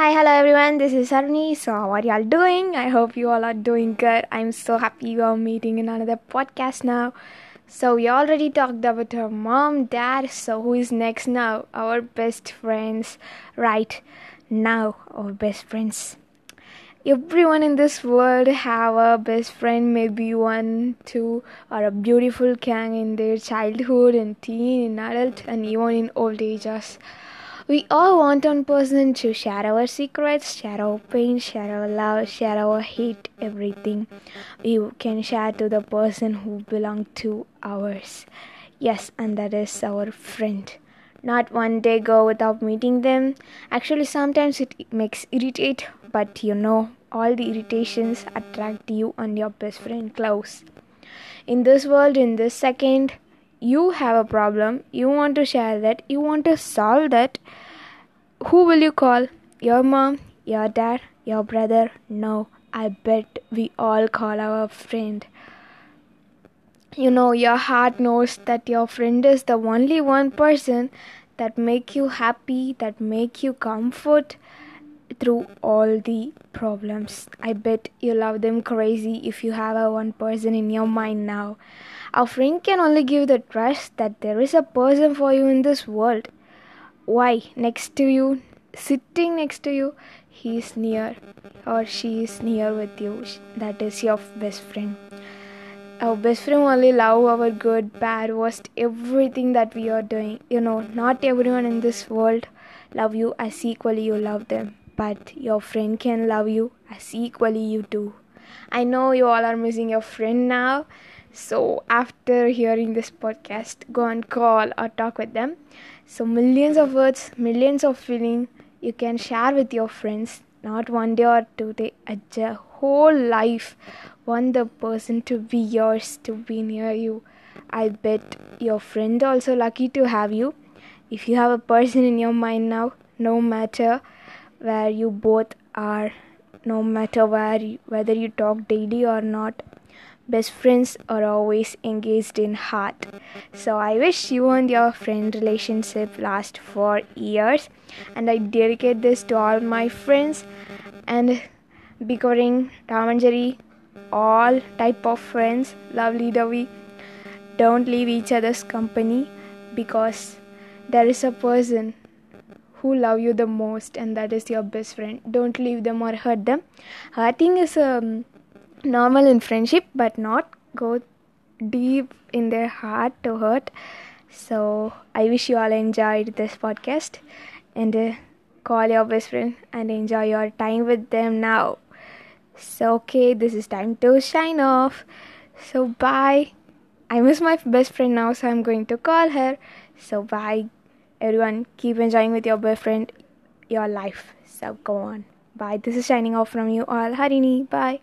Hi, hello everyone. This is Arni. So, how are y'all doing? I hope you all are doing good. I'm so happy you are meeting in another podcast now. So, we already talked about our mom, dad. So, who is next now? Our best friends. Right now, our best friends. Everyone in this world have a best friend, maybe one, two, or a beautiful gang in their childhood, and teen, in adult, and even in old ages. We all want one person to share our secrets, share our pain, share our love, share our hate, everything. We can share to the person who belong to ours. Yes, and that is our friend. Not one day go without meeting them. Actually, sometimes it makes irritate, but you know, all the irritations attract you and your best friend close. In this world, in this second, you have a problem, you want to share that, you want to solve that, who will you call? Your mom, your dad, your brother? No, I bet we all call our friend. You know, your heart knows that your friend is the only one person that make you happy, that make you comfort through all the problems. I bet you love them crazy if you have a one person in your mind now. Our friend can only give the trust that there is a person for you in this world. Why? Next to you, sitting next to you, he is near or she is near with you. That is your best friend. Our best friend only love our good, bad, worst, everything that we are doing. You know, not everyone in this world love you as equally you love them, but your friend can love you as equally you do. I know you all are missing your friend now. So after hearing this podcast, go and call or talk with them. So millions of words, millions of feeling you can share with your friends. Not one day or two day, a whole life. Want the person to be yours, to be near you. I bet your friend also lucky to have you. If you have a person in your mind now, no matter where you both are, no matter where you, whether you talk daily or not, best friends are always engaged in heart. So i wish you and your friend relationship last for years and i dedicate this to all my friends and bickering jerry all type of friends. Lovely dovey don't leave each other's company because there is a person who love you the most and that is your best friend. Don't leave them or hurt them. Hurting is um, normal in friendship but not go deep in their heart to hurt. So i wish you all enjoyed this podcast and uh, call your best friend and enjoy your time with them now. So okay this is time to shine off. So bye. I miss my best friend now so i'm going to call her. So bye everyone keep enjoying with your boyfriend your life. So go on. Bye. This is shining off from you all. Harini bye